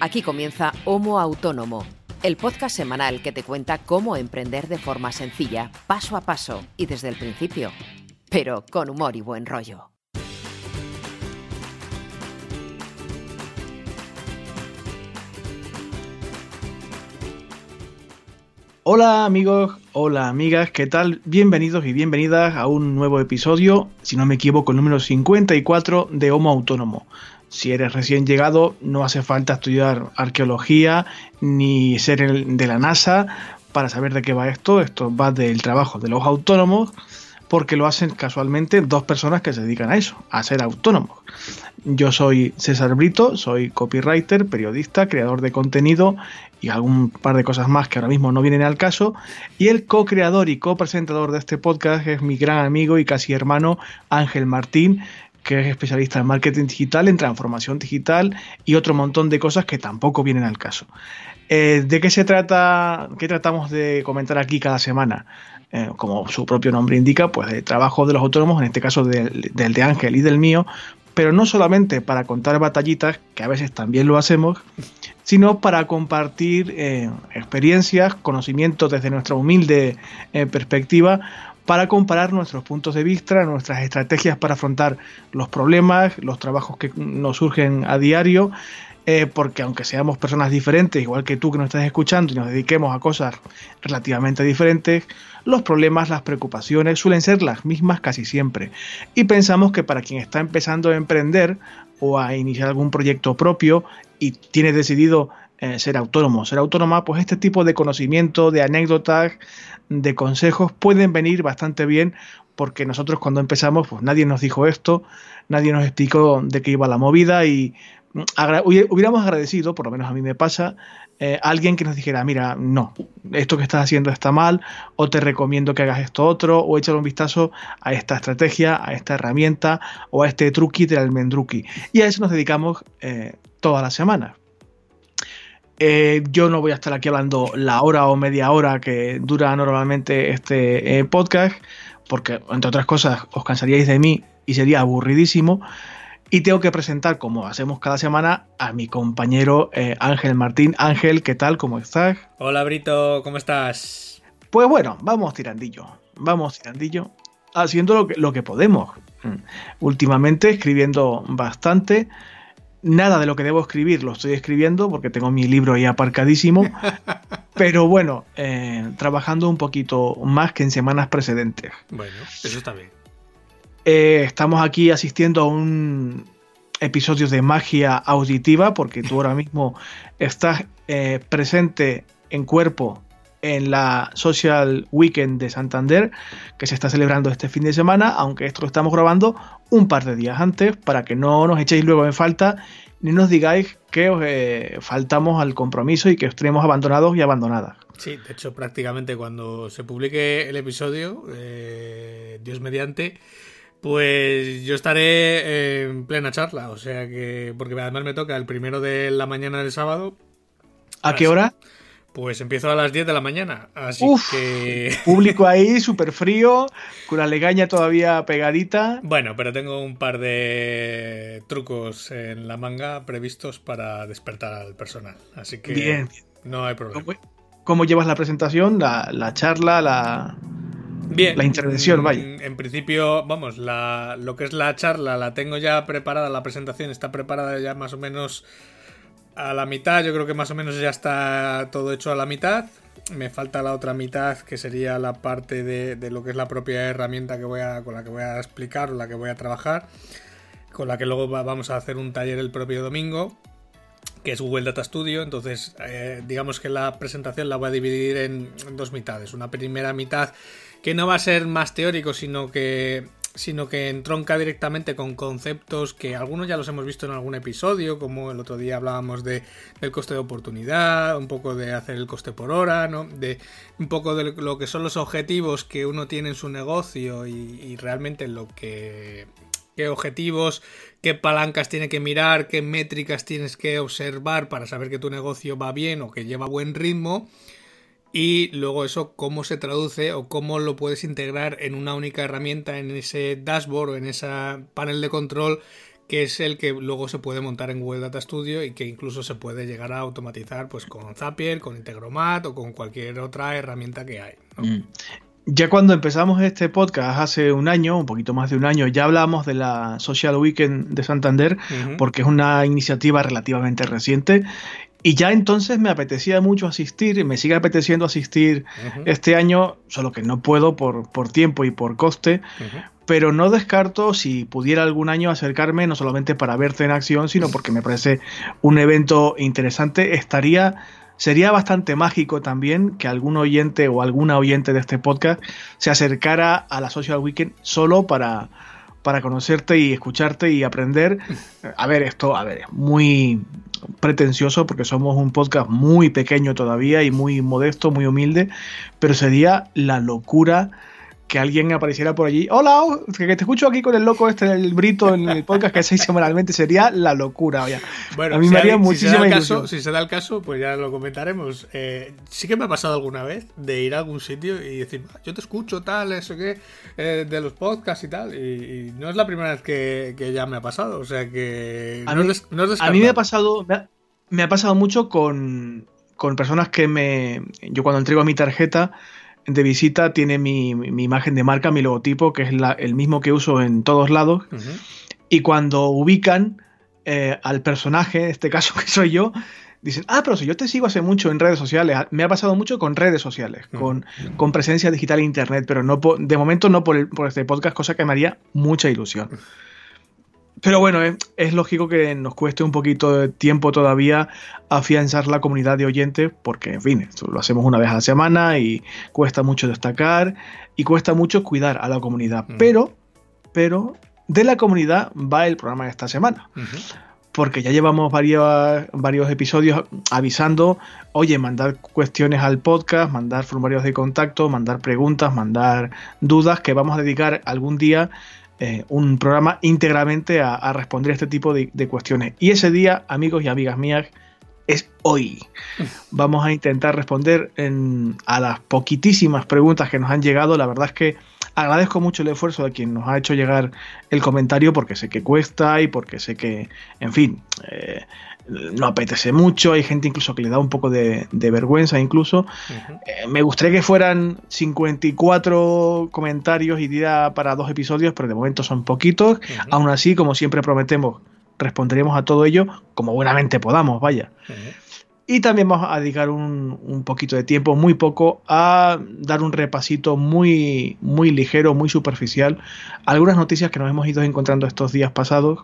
Aquí comienza Homo Autónomo, el podcast semanal que te cuenta cómo emprender de forma sencilla, paso a paso y desde el principio, pero con humor y buen rollo. Hola amigos, hola amigas, ¿qué tal? Bienvenidos y bienvenidas a un nuevo episodio, si no me equivoco, el número 54 de Homo Autónomo. Si eres recién llegado, no hace falta estudiar arqueología ni ser de la NASA para saber de qué va esto. Esto va del trabajo de los autónomos porque lo hacen casualmente dos personas que se dedican a eso, a ser autónomos. Yo soy César Brito, soy copywriter, periodista, creador de contenido y algún par de cosas más que ahora mismo no vienen al caso. Y el co-creador y co-presentador de este podcast es mi gran amigo y casi hermano Ángel Martín, que es especialista en marketing digital, en transformación digital y otro montón de cosas que tampoco vienen al caso. Eh, ¿De qué se trata? ¿Qué tratamos de comentar aquí cada semana? Eh, como su propio nombre indica, pues de trabajo de los autónomos, en este caso del de Ángel y del mío, pero no solamente para contar batallitas, que a veces también lo hacemos, sino para compartir eh, experiencias, conocimientos desde nuestra humilde perspectiva, para comparar nuestros puntos de vista, nuestras estrategias para afrontar los problemas, los trabajos que nos surgen a diario, eh, porque aunque seamos personas diferentes, igual que tú que nos estás escuchando y nos dediquemos a cosas relativamente diferentes, los problemas, las preocupaciones suelen ser las mismas casi siempre. Y pensamos que para quien está empezando a emprender o a iniciar algún proyecto propio y tiene decidido eh, ser autónomo, ser autónoma, pues este tipo de conocimiento, de anécdotas, de consejos pueden venir bastante bien porque nosotros cuando empezamos pues nadie nos dijo esto, nadie nos explicó de qué iba la movida y hubiéramos agradecido, por lo menos a mí me pasa, eh, alguien que nos dijera, mira, no, esto que estás haciendo está mal, o te recomiendo que hagas esto otro, o échale un vistazo a esta estrategia, a esta herramienta, o a este truqui del almendruqui. Y a eso nos dedicamos eh, todas las semanas. Eh, yo no voy a estar aquí hablando la hora o media hora que dura normalmente este podcast, porque entre otras cosas os cansaríais de mí y sería aburridísimo. Y tengo que presentar, como hacemos cada semana, a mi compañero eh, Ángel Martín. Ángel, ¿qué tal? ¿Cómo estás? Hola Brito, ¿cómo estás? Pues bueno, vamos tirandillo. Vamos tirandillo. Haciendo lo que, lo que podemos. Mm. Últimamente escribiendo bastante. Nada de lo que debo escribir lo estoy escribiendo porque tengo mi libro ahí aparcadísimo. pero bueno, eh, trabajando un poquito más que en semanas precedentes. Bueno, eso está bien. Eh, estamos aquí asistiendo a un episodio de magia auditiva porque tú ahora mismo estás eh, presente en cuerpo en la Social Weekend de Santander que se está celebrando este fin de semana, aunque esto lo estamos grabando un par de días antes para que no nos echéis luego en falta ni nos digáis que os eh, faltamos al compromiso y que os tenemos abandonados y abandonadas. Sí, de hecho prácticamente cuando se publique el episodio, Dios mediante, pues yo estaré en plena charla, o sea que. Porque además me toca el primero de la mañana del sábado. ¿A qué hora? Pues empiezo a las 10 de la mañana, así que... Público ahí, súper frío, con la legaña todavía pegadita. Bueno, pero tengo un par de trucos en la manga previstos para despertar al personal, así que bien. no hay problema. ¿Cómo, llevas la presentación, la charla, la...? Bien. La intervención, vaya. En, principio, vamos, la, lo que es la charla la tengo ya preparada, la presentación está preparada ya más o menos a la mitad. Yo creo que más o menos ya está todo hecho a la mitad. Me falta la otra mitad, que sería la parte de, de lo que es la propia herramienta que voy a, con la que voy a explicar o la que voy a trabajar. Con la que luego vamos a hacer un taller el propio domingo que es Google Data Studio. Entonces, eh, digamos que la presentación la voy a dividir en dos mitades. Una primera mitad que no va a ser más teórico, sino que sino que entronca directamente con conceptos que algunos ya los hemos visto en algún episodio, como el otro día hablábamos de, del coste de oportunidad, un poco de hacer el coste por hora, ¿no? de un poco de lo que son los objetivos que uno tiene en su negocio y, y realmente lo que qué objetivos, qué palancas tiene que mirar, qué métricas tienes que observar para saber que tu negocio va bien o que lleva buen ritmo y luego eso cómo se traduce o cómo lo puedes integrar en una única herramienta, en ese dashboard o en ese panel de control que es el que luego se puede montar en Google Data Studio y que incluso se puede llegar a automatizar pues con Zapier, con Integromat o con cualquier otra herramienta que hay. Mm. Ya cuando empezamos este podcast hace un año, un poquito más de un año, ya hablamos de la Social Weekend de Santander, porque es una iniciativa relativamente reciente. Y ya entonces me apetecía mucho asistir, me sigue apeteciendo asistir este año, solo que no puedo por, por tiempo y por coste, pero no descarto si pudiera algún año acercarme, no solamente para verte en acción, sino porque me parece un evento interesante. Estaría Sería bastante mágico también que algún oyente o alguna oyente de este podcast se acercara a la Social Weekend solo para, para conocerte y escucharte y aprender. A ver, esto, a ver, es muy pretencioso porque somos un podcast muy pequeño todavía y muy modesto, muy humilde, pero sería la locura que alguien apareciera por allí. Hola, que te escucho aquí con el loco este, el Brito, en el podcast que hacéis semanalmente, sería la locura. Bueno, a mí me haría muchísima si caso, Si se da el caso, pues ya lo comentaremos. Eh, sí que me ha pasado alguna vez de ir a algún sitio y decir, ah, yo te escucho, tal, eso que, eh, de los podcasts y tal. Y, no es la primera vez que, ya me ha pasado. O sea que. A, mí, a mí me ha pasado. Me ha, pasado mucho con, con personas que me. Yo cuando entrego mi tarjeta de visita tiene mi, imagen de marca, mi logotipo, que es el mismo que uso en todos lados. Y cuando ubican eh, al personaje, en este caso que soy yo, dicen, ah, pero si yo te sigo hace mucho en redes sociales, me ha pasado mucho con redes sociales, con, con, presencia digital e internet, pero no de momento no por, por este podcast, cosa que me haría mucha ilusión. Pero bueno, es, lógico que nos cueste un poquito de tiempo todavía afianzar la comunidad de oyentes, porque en fin, lo hacemos una vez a la semana y cuesta mucho destacar y cuesta mucho cuidar a la comunidad. Mm. Pero, pero de la comunidad va el programa de esta semana. Porque ya llevamos varios, varios episodios avisando, oye, mandar cuestiones al podcast, mandar formularios de contacto, mandar preguntas, mandar dudas, que vamos a dedicar algún día eh, un programa íntegramente a, responder este tipo de, cuestiones. Y ese día, amigos y amigas mías, es hoy. Vamos a intentar responder a las poquitísimas preguntas que nos han llegado. La verdad es que agradezco mucho el esfuerzo de quien nos ha hecho llegar el comentario porque sé que cuesta y porque sé que, en fin, eh, no apetece mucho, hay gente incluso que le da un poco de, vergüenza incluso. Eh, me gustaría que fueran 54 comentarios y día para dos episodios, pero de momento son poquitos. Aún así, como siempre prometemos, responderemos a todo ello como buenamente podamos, vaya. Y también vamos a dedicar un, un, poquito de tiempo, muy poco, a dar un repasito muy, muy ligero, muy superficial, algunas noticias que nos hemos ido encontrando estos días pasados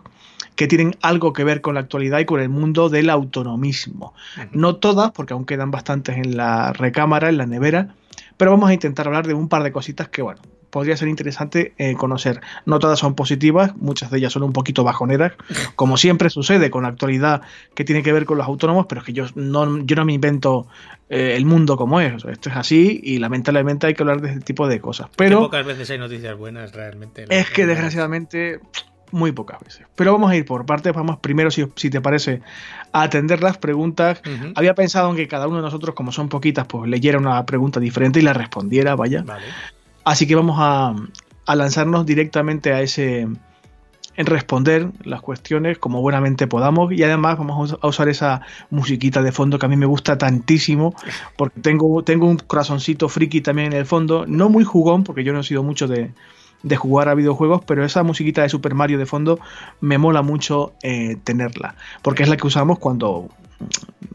que tienen algo que ver con la actualidad y con el mundo del autonomismo. No todas, porque aún quedan bastantes en la recámara, en la nevera, pero vamos a intentar hablar de un par de cositas que, bueno, podría ser interesante eh, conocer. No todas son positivas, muchas de ellas son un poquito bajoneras, como siempre sucede con la actualidad que tiene que ver con los autónomos, pero es que yo no, yo no me invento eh, el mundo como es. Esto es así y lamentablemente hay que hablar de este tipo de cosas. Pero pocas veces hay noticias buenas realmente. Es que desgraciadamente muy pocas veces. Pero vamos a ir por partes. Vamos primero, si, te parece, a atender las preguntas. Había pensado en que cada uno de nosotros, como son poquitas, pues leyera una pregunta diferente y la respondiera, vaya. Así que vamos a, lanzarnos directamente a ese en responder las cuestiones como buenamente podamos. Y además vamos a usar esa musiquita de fondo que a mí me gusta tantísimo porque tengo, tengo un corazoncito friki también en el fondo, no muy jugón porque yo no he sido mucho de, de jugar a videojuegos, pero esa musiquita de Super Mario de fondo me mola mucho eh, tenerla, porque es la que usamos cuando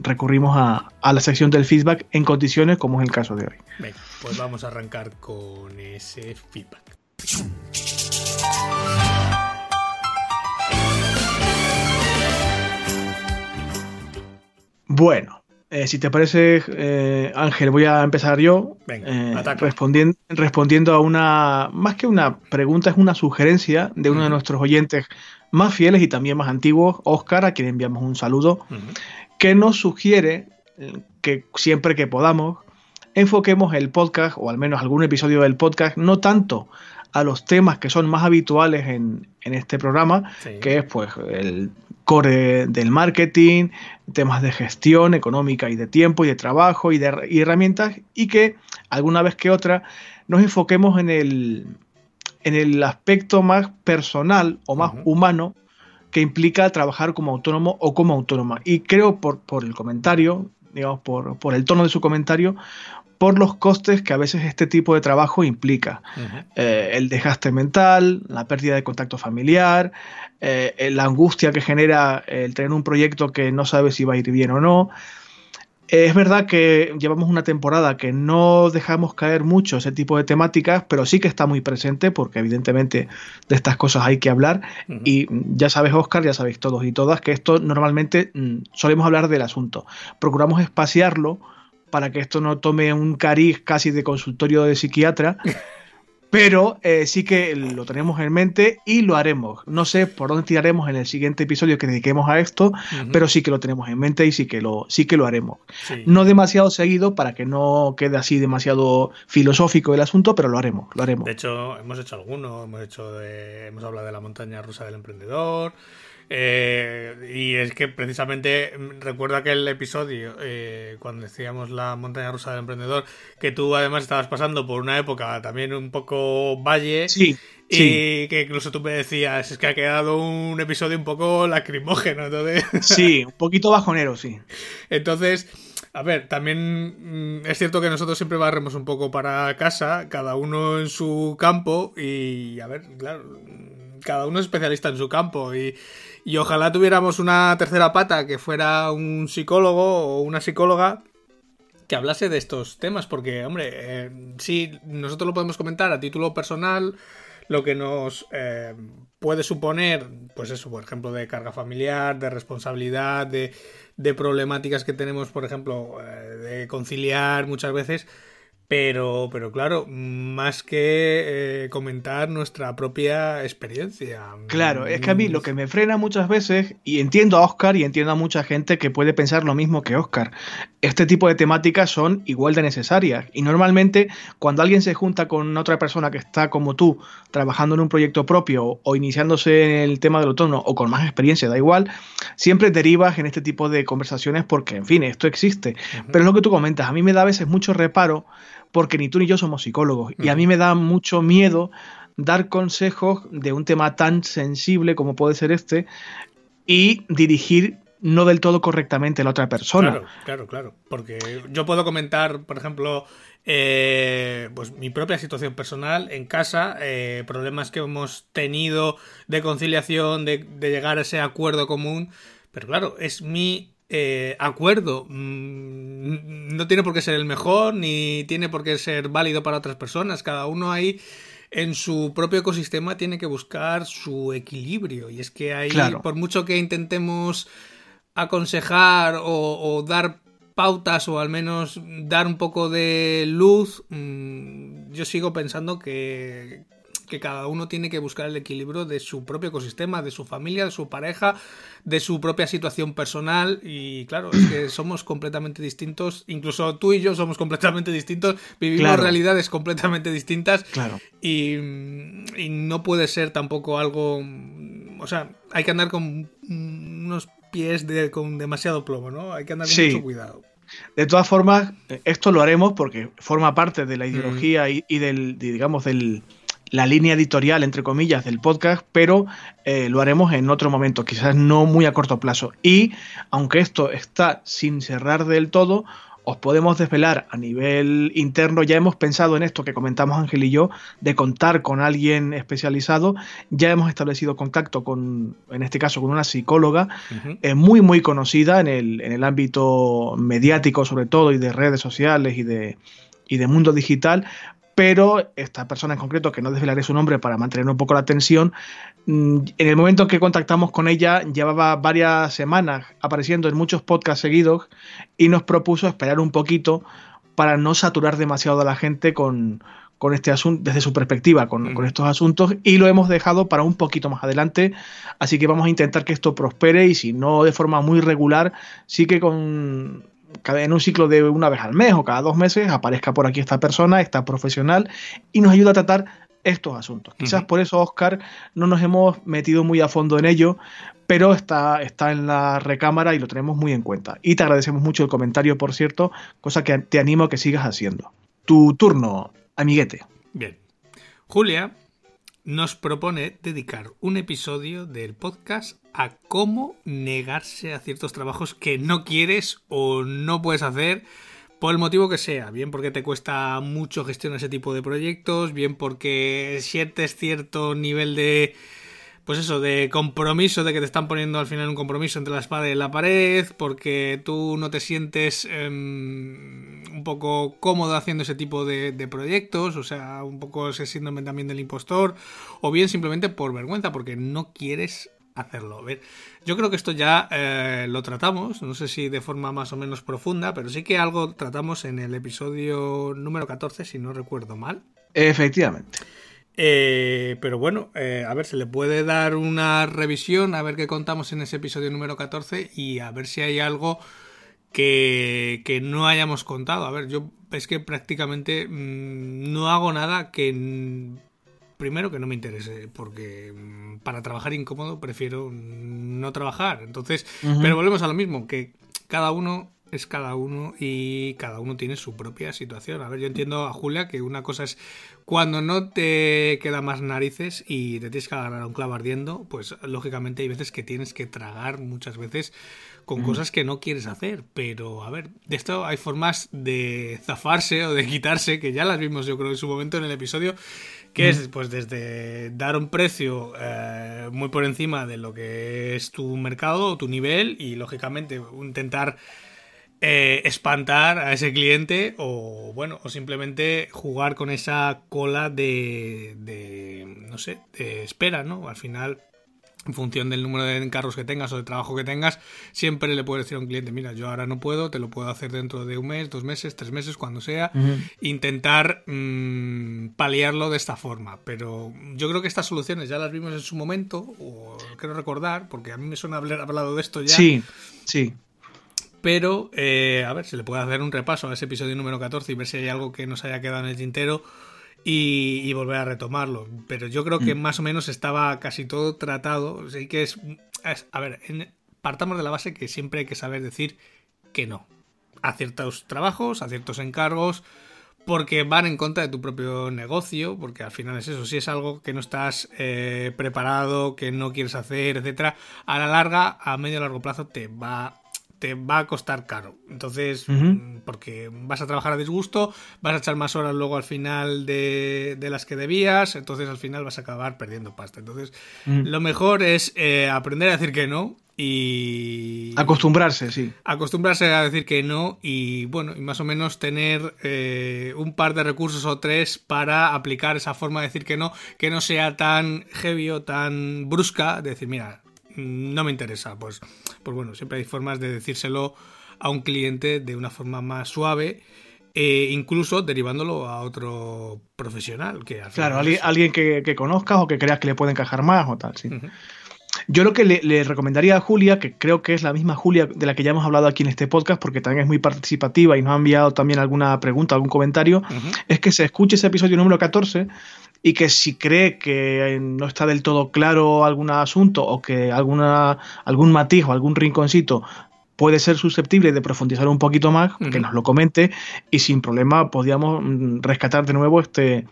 recurrimos a, la sección del feedback en condiciones como es el caso de hoy. Venga, pues vamos a arrancar con ese feedback. Bueno, eh, si te parece, eh, Ángel, voy a empezar yo eh, respondiendo, respondiendo a una, más que una pregunta, es una sugerencia de uno de nuestros oyentes más fieles y también más antiguos, Oscar, a quien enviamos un saludo, que nos sugiere que siempre que podamos enfoquemos el podcast, o al menos algún episodio del podcast, no tanto a los temas que son más habituales en, este programa, que es pues el core del marketing, temas de gestión económica y de tiempo y de trabajo y de herramientas y que alguna vez que otra nos enfoquemos en el, en el aspecto más personal o más humano que implica trabajar como autónomo o como autónoma. Y creo por, por el comentario, digamos, por, por, el tono de su comentario, por los costes que a veces este tipo de trabajo implica. eh, el desgaste mental, la pérdida de contacto familiar, eh, la angustia que genera el tener un proyecto que no sabe si va a ir bien o no. Es verdad que llevamos una temporada que no dejamos caer mucho ese tipo de temáticas, pero sí que está muy presente porque evidentemente de estas cosas hay que hablar. Uh -huh. Y ya sabes, Oscar, ya sabéis todos y todas, que esto normalmente mmm, solemos hablar del asunto. Procuramos espaciarlo para que esto no tome un cariz casi de consultorio de psiquiatra. Pero eh, sí que lo tenemos en mente y lo haremos. No sé por dónde tiraremos en el siguiente episodio que dediquemos a esto, uh -huh. pero sí que lo tenemos en mente y sí que lo, sí que lo haremos. Sí. No demasiado seguido para que no quede así demasiado filosófico el asunto, pero lo haremos, lo haremos. De hecho, hemos hecho alguno, hemos hecho de, hemos hablado de la montaña rusa del emprendedor. Eh, y es que precisamente recuerdo aquel episodio eh, cuando decíamos la montaña rusa del emprendedor que tú además estabas pasando por una época también un poco valle sí, y sí. que incluso tú me decías es que ha quedado un episodio un poco lacrimógeno entonces sí un poquito bajonero sí entonces a ver, también mm, es cierto que nosotros siempre barremos un poco para casa, cada uno en su campo y, a ver, claro, cada uno es especialista en su campo y, y ojalá tuviéramos una tercera pata que fuera un psicólogo o una psicóloga que hablase de estos temas, porque, hombre, eh, sí, nosotros lo podemos comentar a título personal, lo que nos eh, puede suponer, pues eso, por ejemplo, de carga familiar, de responsabilidad, de, de problemáticas que tenemos, por ejemplo, eh, de conciliar muchas veces. Pero, pero claro, más que eh, comentar nuestra propia experiencia. Claro, es que a mí lo que me frena muchas veces, y entiendo a Oscar y entiendo a mucha gente que puede pensar lo mismo que Oscar, este tipo de temáticas son igual de necesarias. Y normalmente cuando alguien se junta con otra persona que está como tú, trabajando en un proyecto propio o iniciándose en el tema del autónomo o con más experiencia, da igual, siempre derivas en este tipo de conversaciones porque, en fin, esto existe. Uh -huh. Pero es lo que tú comentas, a mí me da a veces mucho reparo porque ni tú ni yo somos psicólogos. Y a mí me da mucho miedo dar consejos de un tema tan sensible como puede ser este y dirigir no del todo correctamente a la otra persona. Claro, claro, claro. Porque yo puedo comentar, por ejemplo, eh, pues mi propia situación personal en casa, eh, problemas que hemos tenido de conciliación, de, de llegar a ese acuerdo común. Pero claro, es mi eh, acuerdo mm, no tiene por qué ser el mejor ni tiene por qué ser válido para otras personas. Cada uno ahí en su propio ecosistema tiene que buscar su equilibrio. Y es que ahí, claro. por mucho que intentemos aconsejar o, o, dar pautas o al menos dar un poco de luz, mmm, yo sigo pensando que, que cada uno tiene que buscar el equilibrio de su propio ecosistema, de su familia, de su pareja, de su propia situación personal y claro, es que somos completamente distintos, incluso tú y yo somos completamente distintos, vivimos claro. realidades completamente distintas claro. y, y, no puede ser tampoco algo, o sea, hay que andar con unos pies de, con demasiado plomo, ¿no? Hay que andar con sí. mucho cuidado. De todas formas, esto lo haremos porque forma parte de la ideología mm. y, y, del, digamos, del, la línea editorial, entre comillas, del podcast, pero eh, lo haremos en otro momento, quizás no muy a corto plazo. Y aunque esto está sin cerrar del todo, os podemos desvelar a nivel interno, ya hemos pensado en esto que comentamos Ángel y yo, de contar con alguien especializado, ya hemos establecido contacto con, en este caso, con una psicóloga uh -huh. eh, muy, muy conocida en el, en el ámbito mediático sobre todo y de redes sociales y de, y de mundo digital, pero esta persona en concreto, que no desvelaré su nombre para mantener un poco la tensión, mm, en el momento en que contactamos con ella, llevaba varias semanas apareciendo en muchos podcasts seguidos y nos propuso esperar un poquito para no saturar demasiado a la gente con, con este asunto, desde su perspectiva, con, mm. con, estos asuntos, y lo hemos dejado para un poquito más adelante. Así que vamos a intentar que esto prospere y si no de forma muy regular, sí que con en un ciclo de una vez al mes o cada dos meses aparezca por aquí esta persona, esta profesional, y nos ayuda a tratar estos asuntos. Quizás uh -huh. por eso, Oscar, no nos hemos metido muy a fondo en ello, pero está, está en la recámara y lo tenemos muy en cuenta. Y te agradecemos mucho el comentario, por cierto, cosa que te animo a que sigas haciendo. Tu turno, amiguete. Bien. Julia nos propone dedicar un episodio del podcast a cómo negarse a ciertos trabajos que no quieres o no puedes hacer por el motivo que sea, bien porque te cuesta mucho gestionar ese tipo de proyectos, bien porque sientes cierto nivel de pues eso, de compromiso, de que te están poniendo al final un compromiso entre la espada y la pared, porque tú no te sientes em, un poco cómodo haciendo ese tipo de, proyectos, o sea, un poco ese síndrome también del impostor, o bien simplemente por vergüenza, porque no quieres hacerlo. ver, yo creo que esto ya eh, lo tratamos, no sé si de forma más o menos profunda, pero sí que algo tratamos en el episodio número 14, si no recuerdo mal. Efectivamente. Eh, pero bueno, eh, a ver, se le puede dar una revisión, a ver qué contamos en ese episodio número 14 y a ver si hay algo que, que no hayamos contado. A ver, yo es que prácticamente mm, no hago nada que primero que no me interese, porque mm, para trabajar incómodo prefiero no trabajar. Entonces, pero volvemos a lo mismo, que cada uno es cada uno y cada uno tiene su propia situación. A ver, yo entiendo a Julia que una cosa es cuando no te queda más narices y te tienes que agarrar a un clavo ardiendo, pues lógicamente hay veces que tienes que tragar muchas veces con cosas que no quieres hacer. Pero a ver, de esto hay formas de zafarse o de quitarse, que ya las vimos yo creo en su momento en el episodio, que es pues desde dar un precio eh, muy por encima de lo que es tu mercado o tu nivel y lógicamente intentar eh, espantar a ese cliente o bueno o simplemente jugar con esa cola de, de no sé de espera no al final en función del número de encargos que tengas o de trabajo que tengas, siempre le puedes decir a un cliente, mira, yo ahora no puedo, te lo puedo hacer dentro de un mes, dos meses, tres meses, cuando sea, intentar mm, paliarlo de esta forma. Pero yo creo que estas soluciones ya las vimos en su momento, o quiero recordar, porque a mí me suena haber hablado de esto ya. Sí, sí pero eh, a ver, se le puede hacer un repaso a ese episodio número 14 y ver si hay algo que nos haya quedado en el tintero y, volver a retomarlo. Pero yo creo que mm. más o menos estaba casi todo tratado. Así que es, a ver, partamos de la base que siempre hay que saber decir que no a ciertos trabajos, a ciertos encargos, porque van en contra de tu propio negocio, porque al final es eso, si es algo que no estás eh, preparado, que no quieres hacer, etcétera, a la larga, a medio largo plazo te va te va a costar caro. Entonces, mm, porque vas a trabajar a disgusto, vas a echar más horas luego al final de, las que debías, entonces al final vas a acabar perdiendo pasta. Entonces, lo mejor es eh, aprender a decir que no y... Acostumbrarse, sí. Acostumbrarse a decir que no y bueno, y más o menos tener eh, un par de recursos o tres para aplicar esa forma de decir que no, que no sea tan heavy o tan brusca, de decir, mira, no me interesa. Pues, pues bueno, siempre hay formas de decírselo a un cliente de una forma más suave. E incluso derivándolo a otro profesional. Que claro, alguien, que, que, conozcas o que creas que le puede encajar más o tal, sí. Yo lo que le, recomendaría a Julia, que creo que es la misma Julia de la que ya hemos hablado aquí en este podcast, porque también es muy participativa y nos ha enviado también alguna pregunta, algún comentario, es que se escuche ese episodio número 14 y que si cree que no está del todo claro algún asunto o que alguna, algún matiz o algún rinconcito puede ser susceptible de profundizar un poquito más, que nos lo comente y sin problema podríamos mm, rescatar de nuevo este,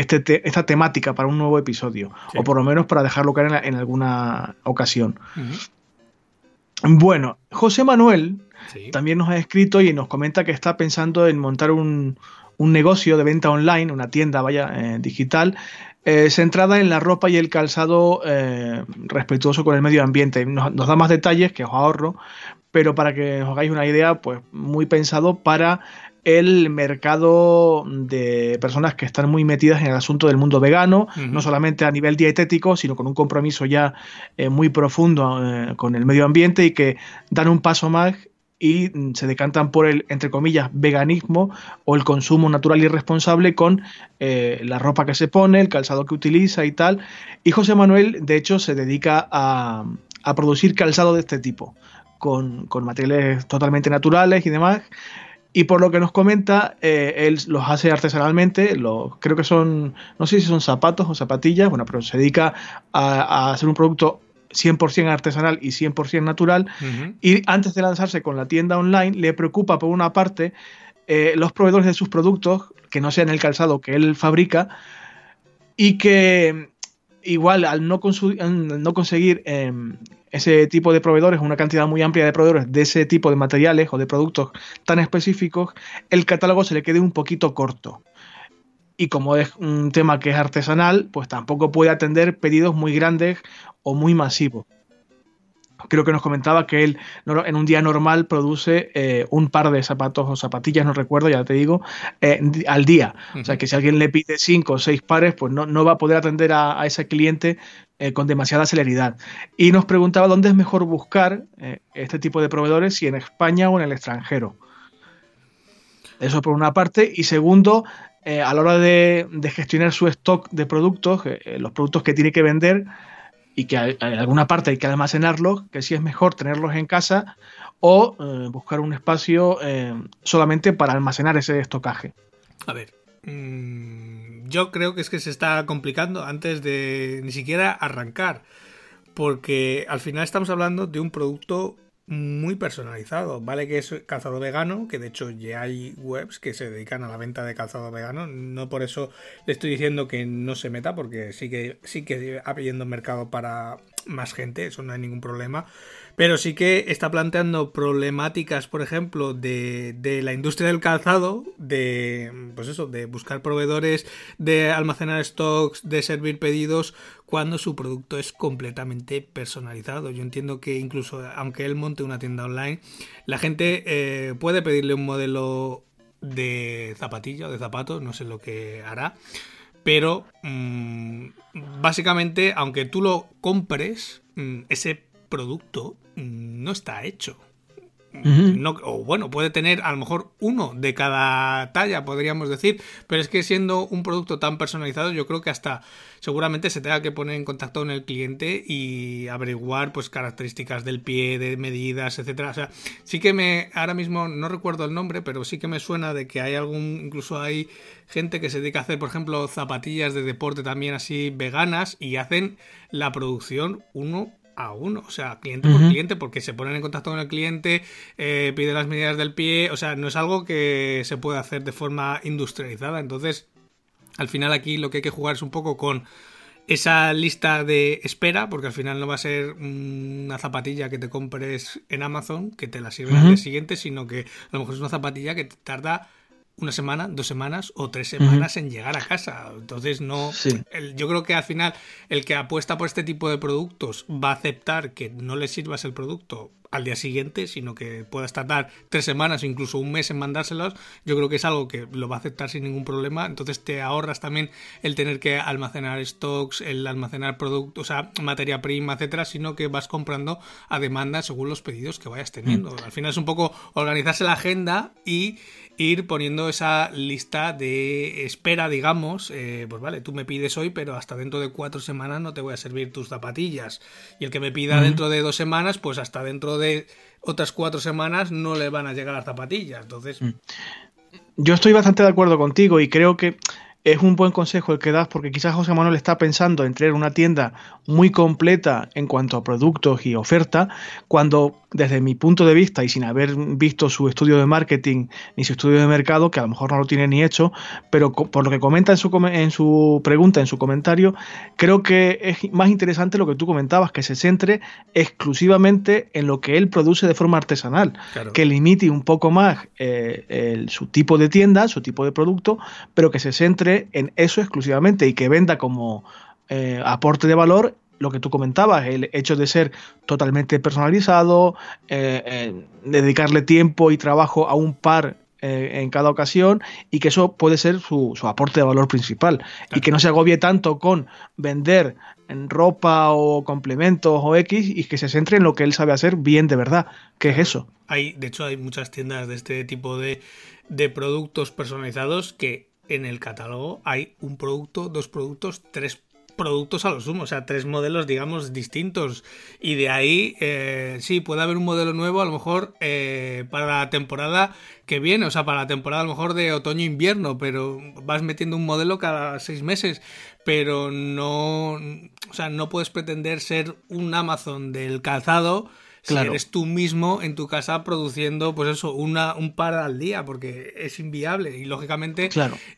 este esta temática para un nuevo episodio, o por lo menos para dejarlo caer en, alguna ocasión. Bueno, José Manuel también nos ha escrito y nos comenta que está pensando en montar un, un negocio de venta online, una tienda vaya eh, digital, eh, centrada en la ropa y el calzado eh, respetuoso con el medio ambiente. Nos, da más detalles que os ahorro, pero para que os hagáis una idea, pues muy pensado para el mercado de personas que están muy metidas en el asunto del mundo vegano, no solamente a nivel dietético, sino con un compromiso ya muy profundo con el medio ambiente y que dan un paso más y mm, se decantan por el, entre comillas, veganismo o el consumo natural y responsable con eh, la ropa que se pone, el calzado que utiliza y tal. Y José Manuel, de hecho, se dedica a, producir calzado de este tipo, con, materiales totalmente naturales y demás. Y por lo que nos comenta, eh, él los hace artesanalmente, los, creo que son, no sé si son zapatos o zapatillas, bueno, pero se dedica a hacer un producto 100% artesanal y 100% natural. Y antes de lanzarse con la tienda online, le preocupa por una parte eh, los proveedores de sus productos, que no sean el calzado que él fabrica, y que igual al no, no conseguir em, ese tipo de proveedores, una cantidad muy amplia de proveedores de ese tipo de materiales o de productos tan específicos, el catálogo se le quede un poquito corto. Y como es un tema que es artesanal, pues tampoco puede atender pedidos muy grandes o muy masivos creo que nos comentaba que él en un día normal produce eh, un par de zapatos o zapatillas, no recuerdo, ya te digo, eh, al día. O sea que si alguien le pide cinco o seis pares, pues no, va a poder atender a, ese cliente eh, con demasiada celeridad. Y nos preguntaba dónde es mejor buscar este tipo de proveedores, si en España o en el extranjero. Eso por una parte. Y segundo, a la hora de, de, gestionar su stock de productos, los productos que tiene que vender, y que en alguna parte hay que almacenarlos, que sí es mejor tenerlos en casa o eh, buscar un espacio eh, solamente para almacenar ese estocaje. A ver, mm, yo creo que es que se está complicando antes de ni siquiera arrancar, porque al final estamos hablando de un producto muy personalizado. Vale que es calzado vegano, que de hecho ya hay webs que se dedican a la venta de calzado vegano. No por eso le estoy diciendo que no se meta, porque sí que sí que habiendo mercado para más gente, eso no hay ningún problema. Pero sí que está planteando problemáticas, por ejemplo, de, de, la industria del calzado, de pues eso, de buscar proveedores, de almacenar stocks, de servir pedidos, cuando su producto es completamente personalizado. Yo entiendo que incluso aunque él monte una tienda online, la gente eh, puede pedirle un modelo de zapatilla o de zapatos, no sé lo que hará. Pero mm, básicamente, aunque tú lo compres, mm, ese producto no está hecho. No, o bueno, puede tener a lo mejor uno de cada talla, podríamos decir, pero es que siendo un producto tan personalizado, yo creo que hasta seguramente se tenga que poner en contacto con el cliente y averiguar pues características del pie, de medidas, etcétera. O sea, sí que me, ahora mismo no recuerdo el nombre, pero sí que me suena de que hay algún, incluso hay gente que se dedica a hacer, por ejemplo, zapatillas de deporte también así veganas y hacen la producción uno a uno, o sea, cliente por cliente, porque se ponen en contacto con el cliente, eh, pide las medidas del pie, o sea, no es algo que se puede hacer de forma industrializada. Entonces, al final aquí lo que hay que jugar es un poco con esa lista de espera, porque al final no va a ser una zapatilla que te compres en Amazon, que te la sirve al día siguiente, sino que a lo mejor es una zapatilla que te tarda una semana, dos semanas o tres semanas en llegar a casa. Entonces no, yo creo que al final el que apuesta por este tipo de productos va a aceptar que no le sirvas el producto al día siguiente, sino que puedas tardar tres semanas o incluso un mes en mandárselos, yo creo que es algo que lo va a aceptar sin ningún problema. Entonces te ahorras también el tener que almacenar stocks, el almacenar productos, o sea, materia prima, etcétera, sino que vas comprando a demanda según los pedidos que vayas teniendo. Mm. Al final es un poco organizarse la agenda y ir poniendo esa lista de espera, digamos, eh, pues vale, tú me pides hoy, pero hasta dentro de cuatro semanas no te voy a servir tus zapatillas. Y el que me pida dentro de dos semanas, pues hasta dentro de otras cuatro semanas no le van a llegar las zapatillas. Entonces... Mm. Yo estoy bastante de acuerdo contigo y creo que es un buen consejo el que das porque quizás José Manuel está pensando en tener una tienda muy completa en cuanto a productos y oferta, cuando desde mi punto de vista y sin haber visto su estudio de marketing ni su estudio de mercado, que a lo mejor no lo tiene ni hecho, pero por lo que comenta en su, en su pregunta, en su comentario, creo que es más interesante lo que tú comentabas, que se centre exclusivamente en lo que él produce de forma artesanal, que limite un poco más eh, su tipo de tienda, su tipo de producto, pero que se centre en eso exclusivamente y que venda como eh, aporte de valor lo que tú comentabas, el hecho de ser totalmente personalizado, eh, eh, dedicarle tiempo y trabajo a un par en cada ocasión y que eso puede ser su, aporte de valor principal y que no se agobie tanto con vender en ropa o complementos o X y que se centre en lo que él sabe hacer bien de verdad, que es eso. Hay, de hecho, hay muchas tiendas de este tipo de, de productos personalizados que en el catálogo hay un producto, dos productos, tres productos a lo sumo, o sea, tres modelos, digamos, distintos. Y de ahí, eh, sí, puede haber un modelo nuevo, a lo mejor eh, para la temporada que viene, o sea, para la temporada a lo mejor de otoño-invierno, pero vas metiendo un modelo cada seis meses, pero no, o sea, no puedes pretender ser un Amazon del calzado si eres tú mismo en tu casa produciendo, pues eso, una, un par al día, porque es inviable. Y lógicamente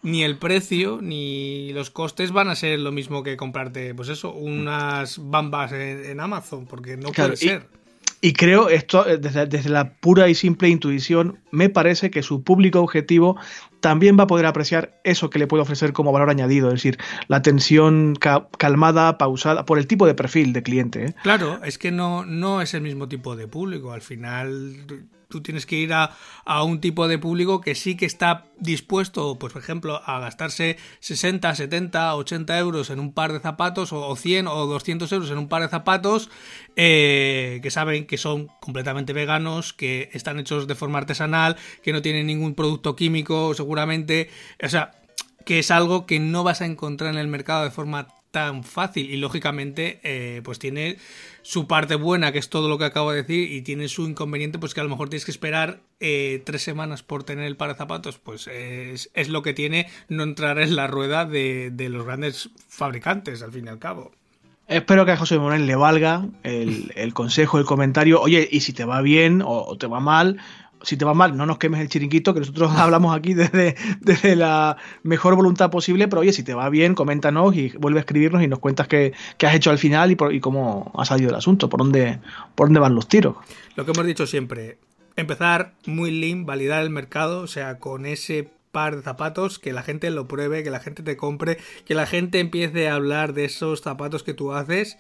ni el precio ni los costes van a ser lo mismo que comprarte, pues eso, unas bambas en, Amazon, porque no puede ser. Y creo, esto eh, desde, la pura y simple intuición, me parece que su público objetivo también va a poder apreciar eso que le puede ofrecer como valor añadido, es decir, la atención calmada, pausada, por el tipo de perfil de cliente. ¿eh? Claro, es que no, no es el mismo tipo de público. Al final tú tienes que ir a, un tipo de público que sí que está dispuesto, pues por ejemplo, a gastarse 60, 70, 80 euros en un par de zapatos, o 100 o 200 euros en un par de zapatos, eh, que saben que son completamente veganos, que están hechos de forma artesanal, que no tienen ningún producto químico, seguramente. O sea, que es algo que no vas a encontrar en el mercado de forma tan fácil. Y lógicamente eh, pues tiene su parte buena que es todo lo que acabo de decir y tiene su inconveniente pues que a lo mejor tienes que esperar eh, tres semanas por tener el par de zapatos pues es, lo que tiene no entrar en la rueda de, los grandes fabricantes al fin y al cabo. Espero que a José Manuel le valga el, consejo, el comentario. Oye, y si te va bien o te va mal, si te va mal, no nos quemes el chiringuito, que nosotros hablamos aquí desde, desde la mejor voluntad posible, pero oye, si te va bien, coméntanos y vuelve a escribirnos y nos cuentas qué, has hecho al final y, y, cómo ha salido el asunto, por dónde, por dónde van los tiros. Lo que hemos dicho siempre, empezar muy lean, validar el mercado, o sea, con ese par de zapatos, que la gente lo pruebe, que la gente te compre, que la gente empiece a hablar de esos zapatos que tú haces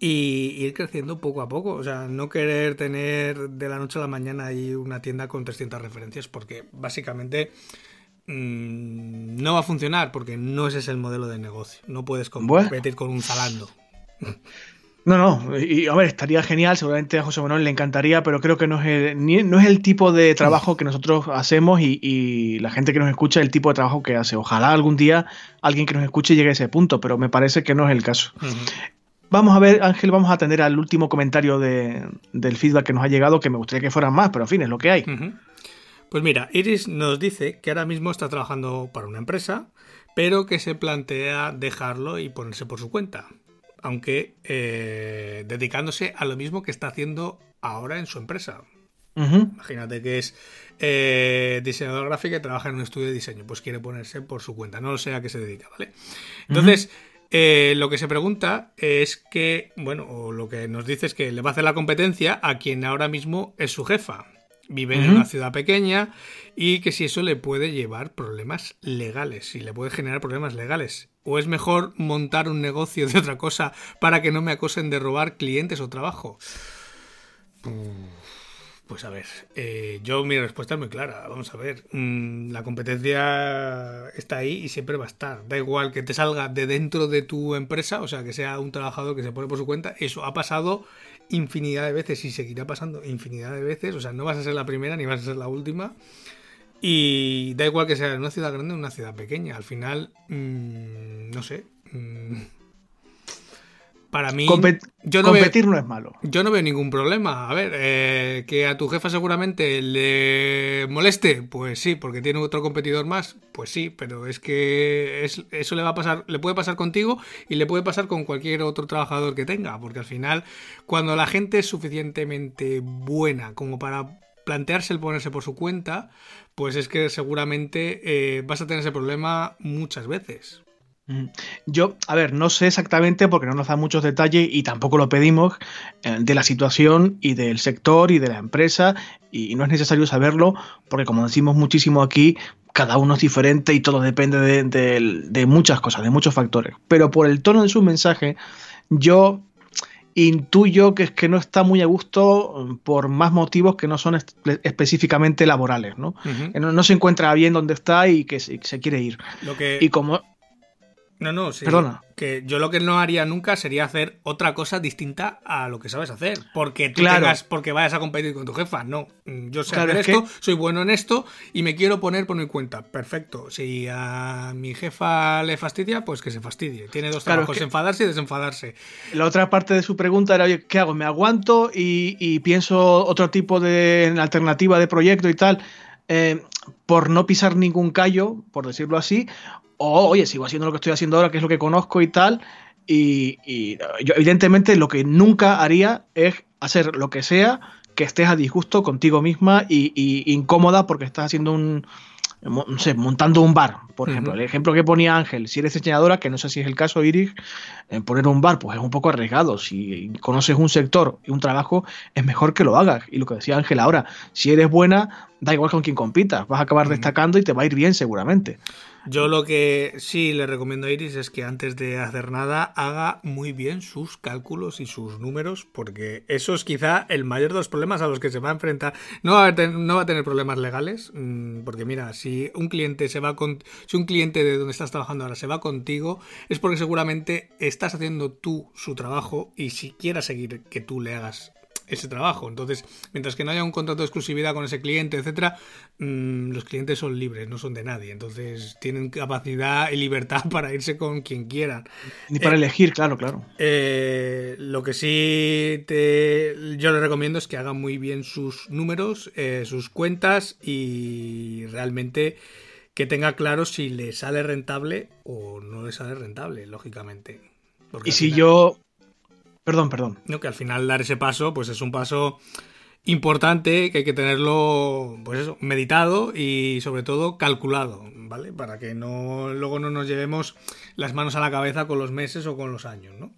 y ir creciendo poco a poco. O sea, no querer tener de la noche a la mañana ahí una tienda con 300 referencias porque básicamente mm, no va a funcionar porque no ese es el modelo de negocio. No puedes competir con un Zalando. No, no, y a ver, estaría genial, seguramente a José Manuel le encantaría, pero creo que no es el, no es el tipo de trabajo que nosotros hacemos y, la gente que nos escucha el tipo de trabajo que hace. Ojalá algún día alguien que nos escuche llegue a ese punto, pero me parece que no es el caso. Vamos a ver, Ángel, vamos a atender al último comentario del feedback que nos ha llegado, que me gustaría que fueran más, pero en fin, es lo que hay. Pues mira, Iris nos dice que ahora mismo está trabajando para una empresa, pero que se plantea dejarlo y ponerse por su cuenta, aunque eh, dedicándose a lo mismo que está haciendo ahora en su empresa. Imagínate que es eh, diseñador gráfico y trabaja en un estudio de diseño, pues quiere ponerse por su cuenta, no lo sé a qué se dedica, ¿vale? Entonces, eh, lo que se pregunta es que, bueno, o lo que nos dice es que le va a hacer la competencia a quien ahora mismo es su jefa. Vive en una ciudad pequeña y que si eso le puede llevar problemas legales, si le puede generar problemas legales. ¿O es mejor montar un negocio de otra cosa para que no me acosen de robar clientes o trabajo? Pues a ver, eh, yo mi respuesta es muy clara. Vamos a ver, mm, la competencia está ahí y siempre va a estar. Da igual que te salga de dentro de tu empresa, o sea, que sea un trabajador que se pone por su cuenta. Eso ha pasado infinidad de veces y seguirá pasando infinidad de veces. O sea, no vas a ser la primera ni vas a ser la última. Y da igual que sea en una ciudad grande o en una ciudad pequeña. Al final, mm, no sé. Mm, para mí. yo no competir no es malo. Yo no veo ningún problema. A ver, eh, que a tu jefa seguramente le moleste, pues sí, porque tiene otro competidor más, pues sí, pero es que eso le va a pasar, le puede pasar contigo y le puede pasar con cualquier otro trabajador que tenga, porque al final, cuando la gente es suficientemente buena como para plantearse el ponerse por su cuenta, pues es que seguramente eh, vas a tener ese problema muchas veces. Yo, a ver, no sé exactamente porque no nos da muchos detalles y tampoco lo pedimos eh, de la situación y del sector y de la empresa y no es necesario saberlo porque como decimos muchísimo aquí, cada uno es diferente y todo depende de, muchas cosas, de muchos factores. Pero por el tono de su mensaje, yo intuyo que es que no está muy a gusto mm, por más motivos que no son específicamente laborales, ¿no? ¿no? se encuentra bien donde está y que se, quiere ir. Y como no, no, sí. Perdona. Que yo lo que no haría nunca sería hacer otra cosa distinta a lo que sabes hacer. Porque tú tengas, porque vayas a competir con tu jefa. No. Mm, yo sé hacer esto, soy bueno en esto y me quiero poner por mi cuenta. Perfecto. Si a mi jefa le fastidia, pues que se fastidie. Tiene dos trabajos, enfadarse y desenfadarse. La otra parte de su pregunta era, oye, ¿qué hago? ¿Me aguanto y, pienso otro tipo de alternativa de proyecto y tal? Eh, por no pisar ningún callo, por decirlo así, o oye, sigo haciendo lo que estoy haciendo ahora, que es lo que conozco y tal, y, yo evidentemente lo que nunca haría es hacer lo que sea que estés a disgusto contigo misma y incómoda porque estás haciendo un, no sé, montando un bar, por ejemplo. El ejemplo que ponía Ángel, si eres diseñadora, que no sé si es el caso, Iris, poner un bar, pues es un poco arriesgado. Si conoces un sector y un trabajo, es mejor que lo hagas. Y lo que decía Ángel ahora, si eres buena, da igual con quién compitas, vas a acabar destacando y te va a ir bien seguramente. Yo lo que sí le recomiendo a Iris es que antes de hacer nada haga muy bien sus cálculos y sus números, porque eso es quizá el mayor de los problemas a los que se va a enfrentar. No va a, tener, no va a tener problemas legales, mm, porque mira, si un cliente se va con, si un cliente de donde estás trabajando ahora se va contigo, es porque seguramente estás haciendo tú su trabajo y si quiera seguir que tú le hagas ese trabajo. Entonces, mientras que no haya un contrato de exclusividad con ese cliente, etcétera, mm, los clientes son libres, no son de nadie. Entonces, tienen capacidad y libertad para irse con quien quieran. Ni para eh, elegir, claro, claro. Eh, lo que sí te, yo le recomiendo es que haga muy bien sus números, eh, sus cuentas y realmente que tenga claro si le sale rentable o no le sale rentable, lógicamente. y si yo Perdón, perdón. No, que al final dar ese paso, pues es un paso importante que hay que tenerlo, pues eso, meditado y sobre todo calculado, ¿vale? Para que no luego no nos llevemos las manos a la cabeza con los meses o con los años, ¿no?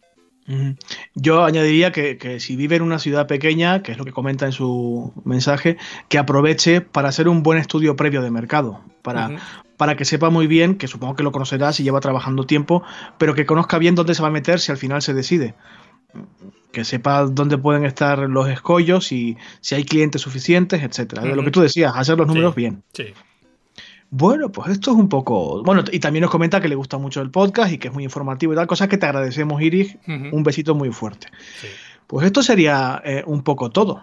Yo añadiría que, si vive en una ciudad pequeña, que es lo que comenta en su mensaje, que aproveche para hacer un buen estudio previo de mercado, para, para que sepa muy bien, que supongo que lo conocerá si lleva trabajando tiempo, pero que conozca bien dónde se va a meter si al final se decide que sepa dónde pueden estar los escollos y si hay clientes suficientes, etcétera. Lo que tú decías, hacer los números bien. Sí. Bueno, pues esto es un poco. Bueno, y también nos comenta que le gusta mucho el podcast y que es muy informativo y tal, cosas que te agradecemos, Iris. Un besito muy fuerte. Pues esto sería eh, un poco todo.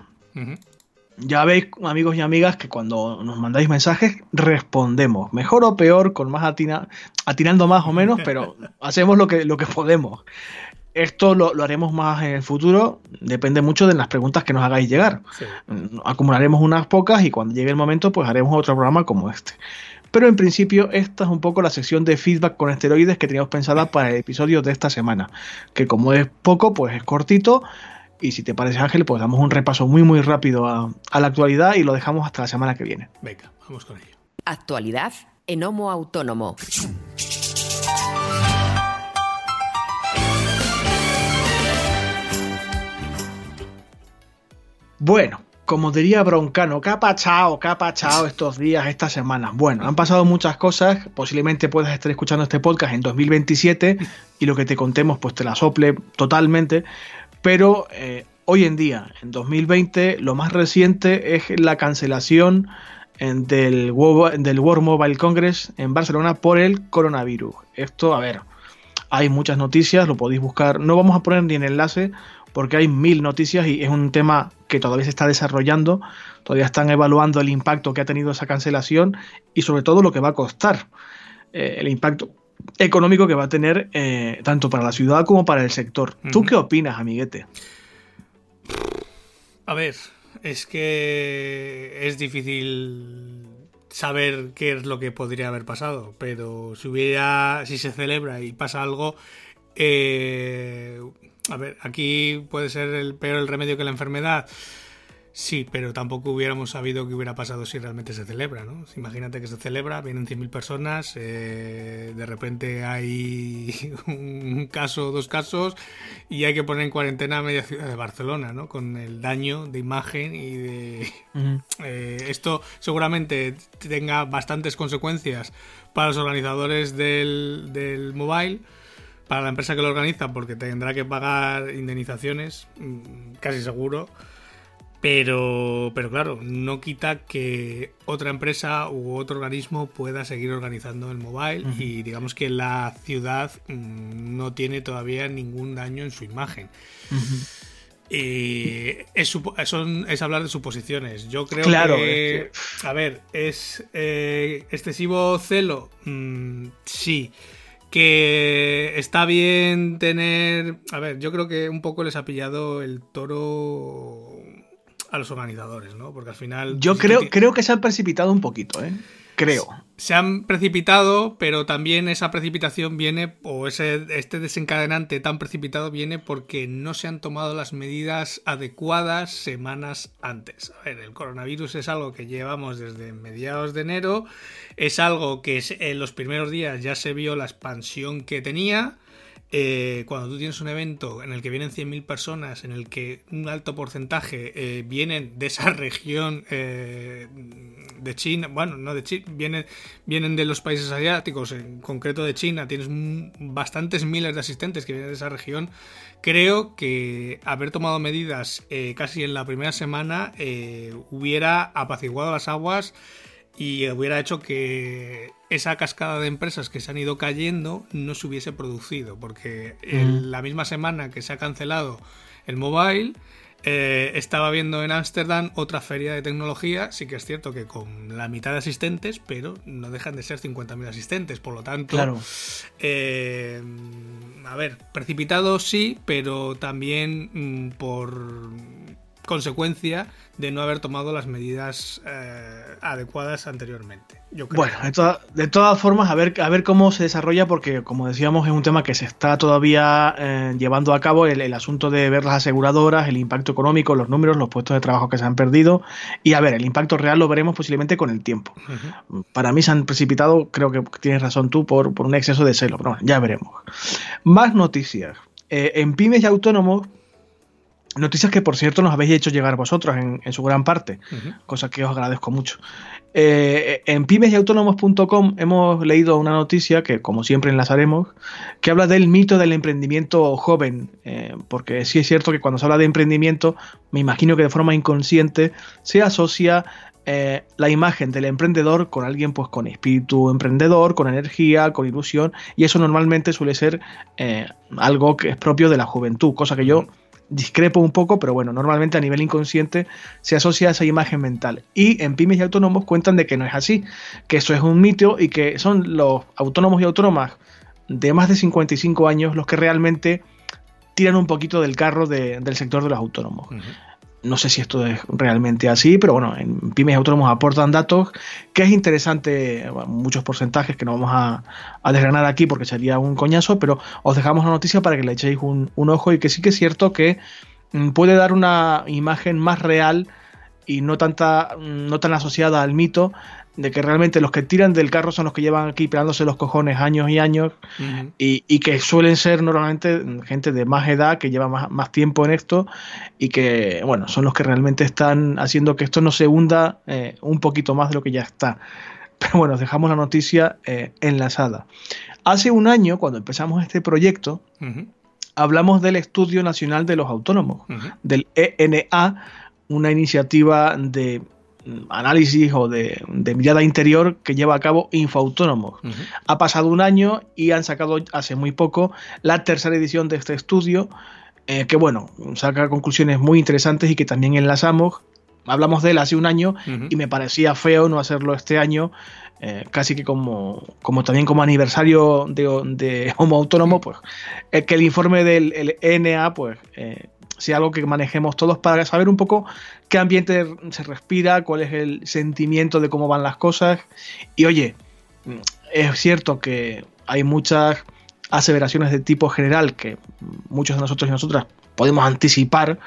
Ya veis, amigos y amigas, que cuando nos mandáis mensajes respondemos, mejor o peor, con más atina, atinando más o menos, pero hacemos lo que, lo que podemos. Esto lo, haremos más en el futuro, depende mucho de las preguntas que nos hagáis llegar. Acumularemos unas pocas y cuando llegue el momento, pues haremos otro programa como este. Pero en principio, esta es un poco la sección de feedback con esteroides que teníamos pensada para el episodio de esta semana. Que como es poco, pues es cortito. Y si te parece, Ángel, pues damos un repaso muy, muy rápido a, a la actualidad y lo dejamos hasta la semana que viene. Venga, vamos con ello. Actualidad en Homo Autónomo. Bueno, como diría Broncano, ¿qué ha pasado? ¿Qué ha estos días, estas semanas? Bueno, han pasado muchas cosas. Posiblemente puedas estar escuchando este podcast en 2027 y lo que te contemos pues te la sople totalmente. Pero eh, hoy en día, en 2020, lo más reciente es la cancelación del, del World Mobile Congress en Barcelona por el coronavirus. Esto, a ver, hay muchas noticias, lo podéis buscar. No vamos a poner ni en enlace porque hay mil noticias y es un tema que todavía se está desarrollando, todavía están evaluando el impacto que ha tenido esa cancelación y sobre todo lo que va a costar, eh, el impacto económico que va a tener eh, tanto para la ciudad como para el sector. ¿Tú qué opinas, amiguete? A ver, es que es difícil saber qué es lo que podría haber pasado, pero si hubiera, si se celebra y pasa algo, eh, a ver, aquí puede ser el peor el remedio que la enfermedad. Sí, pero tampoco hubiéramos sabido qué hubiera pasado si realmente se celebra, ¿no? Imagínate que se celebra, vienen 100.000 personas, eh, de repente hay un caso, dos casos, y hay que poner en cuarentena a media ciudad de Barcelona, ¿no? Con el daño de imagen y de... Eh, esto seguramente tenga bastantes consecuencias para los organizadores del, del mobile para la empresa que lo organiza porque tendrá que pagar indemnizaciones, mm, casi seguro. Pero, pero claro, no quita que otra empresa u otro organismo pueda seguir organizando el mobile y digamos que la ciudad mm, no tiene todavía ningún daño en su imagen. Y es, es, hablar de suposiciones. Yo creo que, a ver, es eh, excesivo celo, mm, sí que está bien tener... A ver, yo creo que un poco les ha pillado el toro a los organizadores, ¿no? Porque al final... Yo creo, creo que se han precipitado un poquito, ¿eh? creo. Se han precipitado, pero también esa precipitación viene, o ese, este desencadenante tan precipitado viene porque no se han tomado las medidas adecuadas semanas antes. A ver, el coronavirus es algo que llevamos desde mediados de enero, es algo que en los primeros días ya se vio la expansión que tenía eh, cuando tú tienes un evento en el que vienen 100.000 personas, en el que un alto porcentaje eh, vienen de esa región eh, de China, bueno, no de China, vienen, vienen de los países asiáticos, en concreto de China, tienes bastantes miles de asistentes que vienen de esa región, creo que haber tomado medidas casi en la primera semana hubiera apaciguado las aguas y hubiera hecho que esa cascada de empresas que se han ido cayendo no se hubiese producido, porque en la misma semana que se ha cancelado el mobile, eh, estaba viendo en Ámsterdam otra feria de tecnología, sí que es cierto que con la mitad de asistentes, pero no dejan de ser 50.000 asistentes, por lo tanto, claro. Eh, a ver, precipitado sí, pero también mm, por consecuencia de no haber tomado las medidas eh, adecuadas anteriormente. Bueno, de, todas formas, a ver, a ver cómo se desarrolla, porque como decíamos, es un tema que se está todavía eh, llevando a cabo, el, asunto de ver las aseguradoras, el impacto económico, los números, los puestos de trabajo que se han perdido, y a ver, el impacto real lo veremos posiblemente con el tiempo. Para mí se han precipitado, creo que tienes razón tú, por, por un exceso de celo, pero bueno, ya veremos. Más noticias. Eh, en pymes y autónomos Noticias que, por cierto, nos habéis hecho llegar vosotros en, su gran parte, cosa que os agradezco mucho. Eh, en pymesyautónomos.com hemos leído una noticia que, como siempre, enlazaremos, que habla del mito del emprendimiento joven, eh, porque sí es cierto que cuando se habla de emprendimiento, me imagino que de forma inconsciente se asocia eh, la imagen del emprendedor con alguien pues con espíritu emprendedor, con energía, con ilusión, y eso normalmente suele ser algo que es propio de la juventud, cosa que yo discrepo un poco, pero bueno, normalmente a nivel inconsciente se asocia a esa imagen mental. Y en pymes y autónomos cuentan de que no es así, que eso es un mito y que son los autónomos y autónomas de más de 55 años los que realmente tiran un poquito del carro del sector de los autónomos. No sé si esto es realmente así, pero bueno, en pymes autónomos aportan datos que es interesante, muchos porcentajes que no vamos a, desgranar aquí porque sería un coñazo, pero os dejamos la noticia para que le echéis un, un ojo y que sí que es cierto que mm, puede dar una imagen más real y no tanta no tan asociada al mito de que realmente los que tiran del carro son los que llevan aquí pegándose los cojones años y años y, que suelen ser normalmente gente de más edad que lleva más, tiempo en esto y que, bueno, son los que realmente están haciendo que esto no se hunda eh, un poquito más de lo que ya está. Pero bueno, dejamos la noticia eh, enlazada. Hace un año, cuando empezamos este proyecto, hablamos del Estudio Nacional de los Autónomos, del ENA, una iniciativa de análisis o de, mirada interior que lleva a cabo Infoautónomos. Ha pasado un año y han sacado hace muy poco la tercera edición de este estudio, eh, que bueno, saca conclusiones muy interesantes y que también enlazamos. Hablamos de él hace un año y me parecía feo no hacerlo este año, eh, casi que como, como también como aniversario de, de Homo Autónomo, pues eh, que el informe del ENA pues sea algo que manejemos todos para saber un poco qué ambiente se respira, cuál es el sentimiento de cómo van las cosas. Y oye, es cierto que hay muchas aseveraciones de tipo general que muchos de nosotros y nosotras podemos anticipar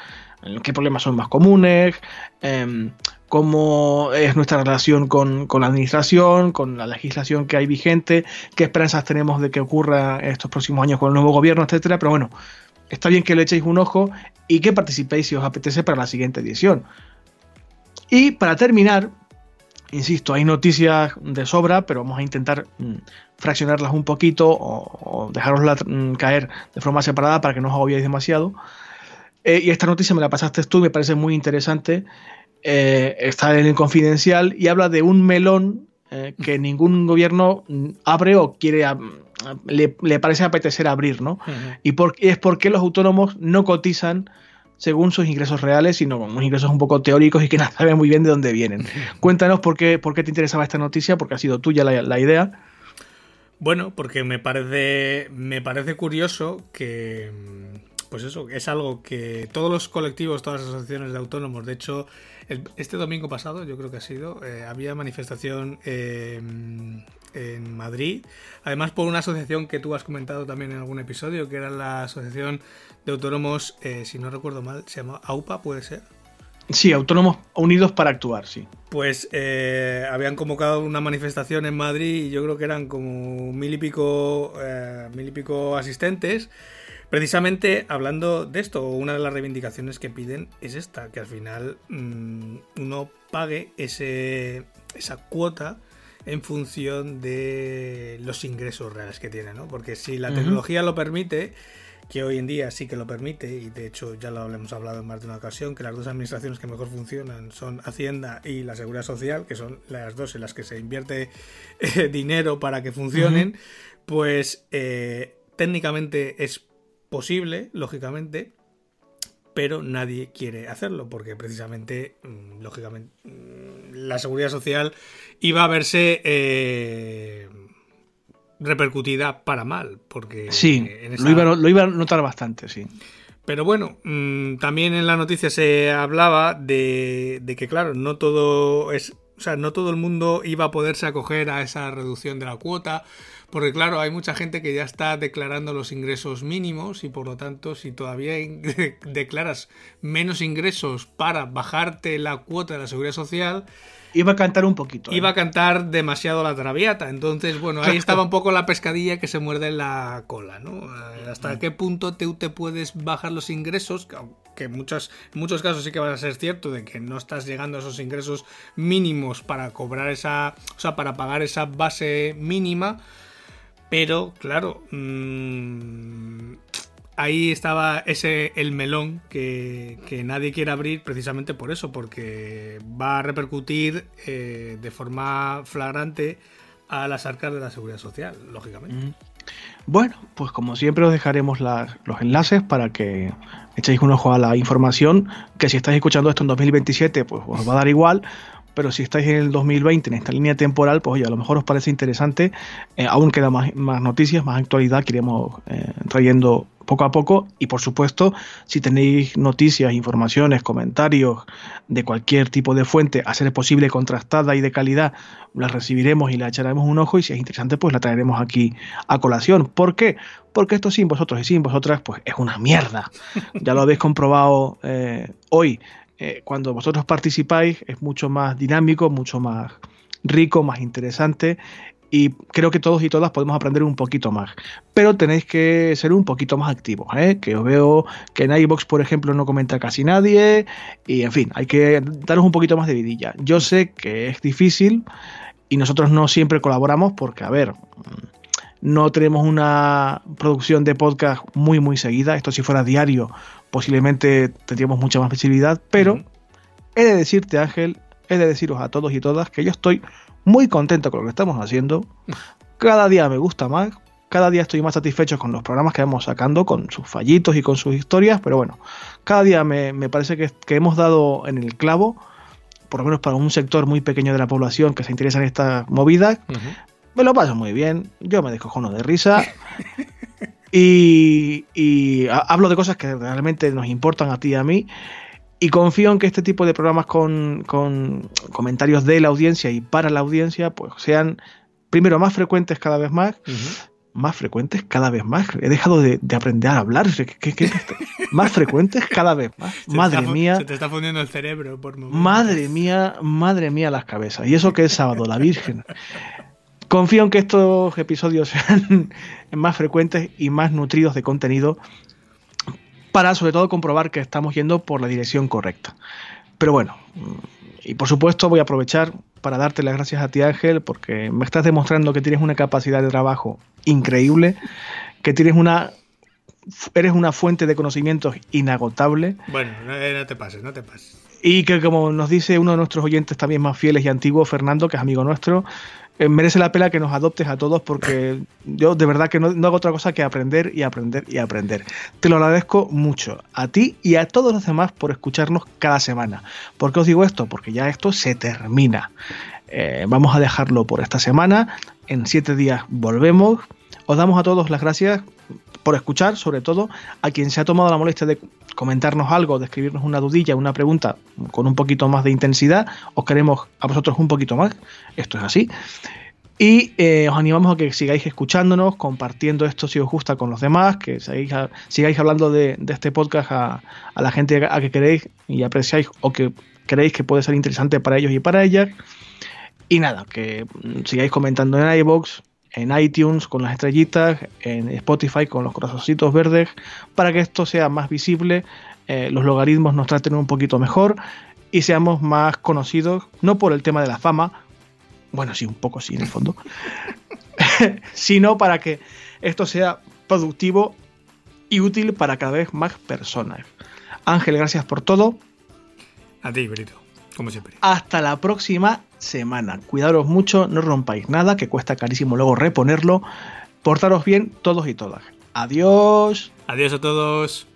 qué problemas son más comunes, em, cómo es nuestra relación con, con, la administración, con la legislación que hay vigente, qué esperanzas tenemos de que ocurra estos próximos años con el nuevo gobierno, etcétera. Pero bueno, está bien que le echéis un ojo y que participéis si os apetece para la siguiente edición. Y para terminar, insisto, hay noticias de sobra, pero vamos a intentar mm, fraccionarlas un poquito o, dejaroslas mm, caer de forma separada para que no os agobiéis demasiado. Eh, y esta noticia me la pasaste tú me parece muy interesante. Eh, está en el confidencial y habla de un melón eh, que ningún gobierno mm, abre o quiere le, parece apetecer abrir, ¿no? Y por, es porque los autónomos no cotizan según sus ingresos reales, sino con unos ingresos un poco teóricos y que no saben muy bien de dónde vienen. Cuéntanos por qué, por qué te interesaba esta noticia, porque ha sido tuya la, idea. Bueno, porque me parece, me parece curioso que, pues eso, es algo que todos los colectivos, todas las asociaciones de autónomos, de hecho, este domingo pasado, yo creo que ha sido, eh, había manifestación en Madrid, además por una asociación que tú has comentado también en algún episodio, que era la Asociación de Autónomos, eh, si no recuerdo mal, se llama AUPA, puede ser. Sí, Autónomos Unidos para Actuar, sí. Pues eh, habían convocado una manifestación en Madrid y yo creo que eran como mil y pico, mil y pico asistentes Precisamente hablando de esto, una de las reivindicaciones que piden es esta, que al final mm, uno pague ese, esa cuota en función de los ingresos reales que tiene, ¿no? Porque si la tecnología lo permite, que hoy en día sí que lo permite, y de hecho ya lo hemos hablado en más de una ocasión, que las dos administraciones que mejor funcionan son Hacienda y la Seguridad Social, que son las dos en las que se invierte eh, dinero para que funcionen, pues eh, técnicamente es posible, lógicamente, pero nadie quiere hacerlo porque precisamente, mm, lógicamente, mm, la seguridad social iba a verse eh, repercutida para mal. Porque sí, lo, iba, a notar bastante, sí. Pero bueno, mm, también en la noticia se hablaba de, de, que, claro, no todo es. O sea, no todo el mundo iba a poderse acoger a esa reducción de la cuota. Porque claro, hay mucha gente que ya está declarando los ingresos mínimos y por lo tanto si todavía declaras menos ingresos para bajarte la cuota de la seguridad social, Iba a cantar un poquito. Iba ¿eh? a cantar demasiado la traviata. Entonces, bueno, ahí estaba un poco la pescadilla que se muerde en la cola, ¿no? ¿Hasta mm. qué punto te, te puedes bajar los ingresos? Que en muchos, muchos casos sí que va a ser cierto de que no estás llegando a esos ingresos mínimos para cobrar esa. O sea, para pagar esa base mínima. Pero, claro, mmm, ahí estaba ese el melón que, nadie quiere abrir precisamente por eso, porque va a repercutir eh, de forma flagrante a las arcas de la seguridad social, lógicamente. Bueno, pues como siempre os dejaremos los enlaces para que echéis un ojo a la información, que si estáis escuchando esto en 2027, pues os va a dar igual, pero si estáis en el 2020, en esta línea temporal, pues oye, a lo mejor os parece interesante, eh, aún queda más, noticias, más actualidad que iremos eh, trayendo poco a poco y por supuesto si tenéis noticias, informaciones, comentarios de cualquier tipo de fuente a ser posible contrastada y de calidad, las recibiremos y le echaremos un ojo y si es interesante pues la traeremos aquí a colación. ¿Por qué? Porque esto sin vosotros y sin vosotras pues es una mierda. Ya lo habéis comprobado eh, hoy eh, cuando vosotros participáis es mucho más dinámico, mucho más rico, más interesante y creo que todos y todas podemos aprender un poquito más. Pero tenéis que ser un poquito más activos, ¿eh? que os veo que en iBox, por ejemplo, no comenta casi nadie y en fin, hay que daros un poquito más de vidilla. Yo sé que es difícil y nosotros no siempre colaboramos porque, a ver, no tenemos una producción de podcast muy muy seguida, esto si fuera diario posiblemente tendríamos mucha más visibilidad, pero he de decirte Ángel, he de deciros a todos y todas que yo estoy muy contento con lo que estamos haciendo, cada día me gusta más, cada día estoy más satisfecho con los programas que vamos sacando, con sus fallitos y con sus historias, pero bueno, cada día me, parece que, hemos dado en el clavo, por lo menos para un sector muy pequeño de la población que se interesa en estas movidas, me lo paso muy bien, yo me descojono de risa. Y, hablo de cosas que realmente nos importan a ti y a mí. Y confío en que este tipo de programas con, comentarios de la audiencia y para la audiencia, pues sean primero más frecuentes cada vez más. Más frecuentes cada vez más. He dejado de, aprender a hablar. más frecuentes cada vez más. madre mía. Se te está fundiendo el cerebro por Madre mía, madre mía las cabezas. Y eso que es sábado, la Virgen. Confío en que estos episodios sean más frecuentes y más nutridos de contenido para sobre todo comprobar que estamos yendo por la dirección correcta. Pero bueno, y por supuesto voy a aprovechar para darte las gracias a ti Ángel porque me estás demostrando que tienes una capacidad de trabajo increíble, que tienes una eres una fuente de conocimientos inagotable. Bueno, no, te pases, no te pases. Y que como nos dice uno de nuestros oyentes también más fieles y antiguos, Fernando, que es amigo nuestro, eh, merece la pena que nos adoptes a todos porque yo de verdad que no, hago otra cosa que aprender y aprender y aprender. Te lo agradezco mucho a ti y a todos los demás por escucharnos cada semana. ¿Por qué os digo esto? Porque ya esto se termina. Eh, vamos a dejarlo por esta semana. En siete días volvemos. Os damos a todos las gracias por escuchar, sobre todo, a quien se ha tomado la molestia de comentarnos algo, de escribirnos una dudilla, una pregunta con un poquito más de intensidad. Os queremos a vosotros un poquito más. Esto es así. Y eh, os animamos a que sigáis escuchándonos, compartiendo esto si os gusta con los demás, que sigáis, hablando de, este podcast a, la gente a que queréis y apreciáis o que creéis que puede ser interesante para ellos y para ellas. Y nada, que sigáis comentando en iBox, en iTunes con las estrellitas, en Spotify con los corazoncitos verdes, para que esto sea más visible, eh, los logaritmos nos traten un poquito mejor y seamos más conocidos, no por el tema de la fama, bueno, sí, un poco sí en el fondo, sino para que esto sea productivo y útil para cada vez más personas. Ángel, gracias por todo. A ti, Brito, como siempre. Hasta la próxima semana. Cuidaros mucho, no rompáis nada, que cuesta carísimo luego reponerlo. Portaros bien todos y todas. Adiós. Adiós a todos.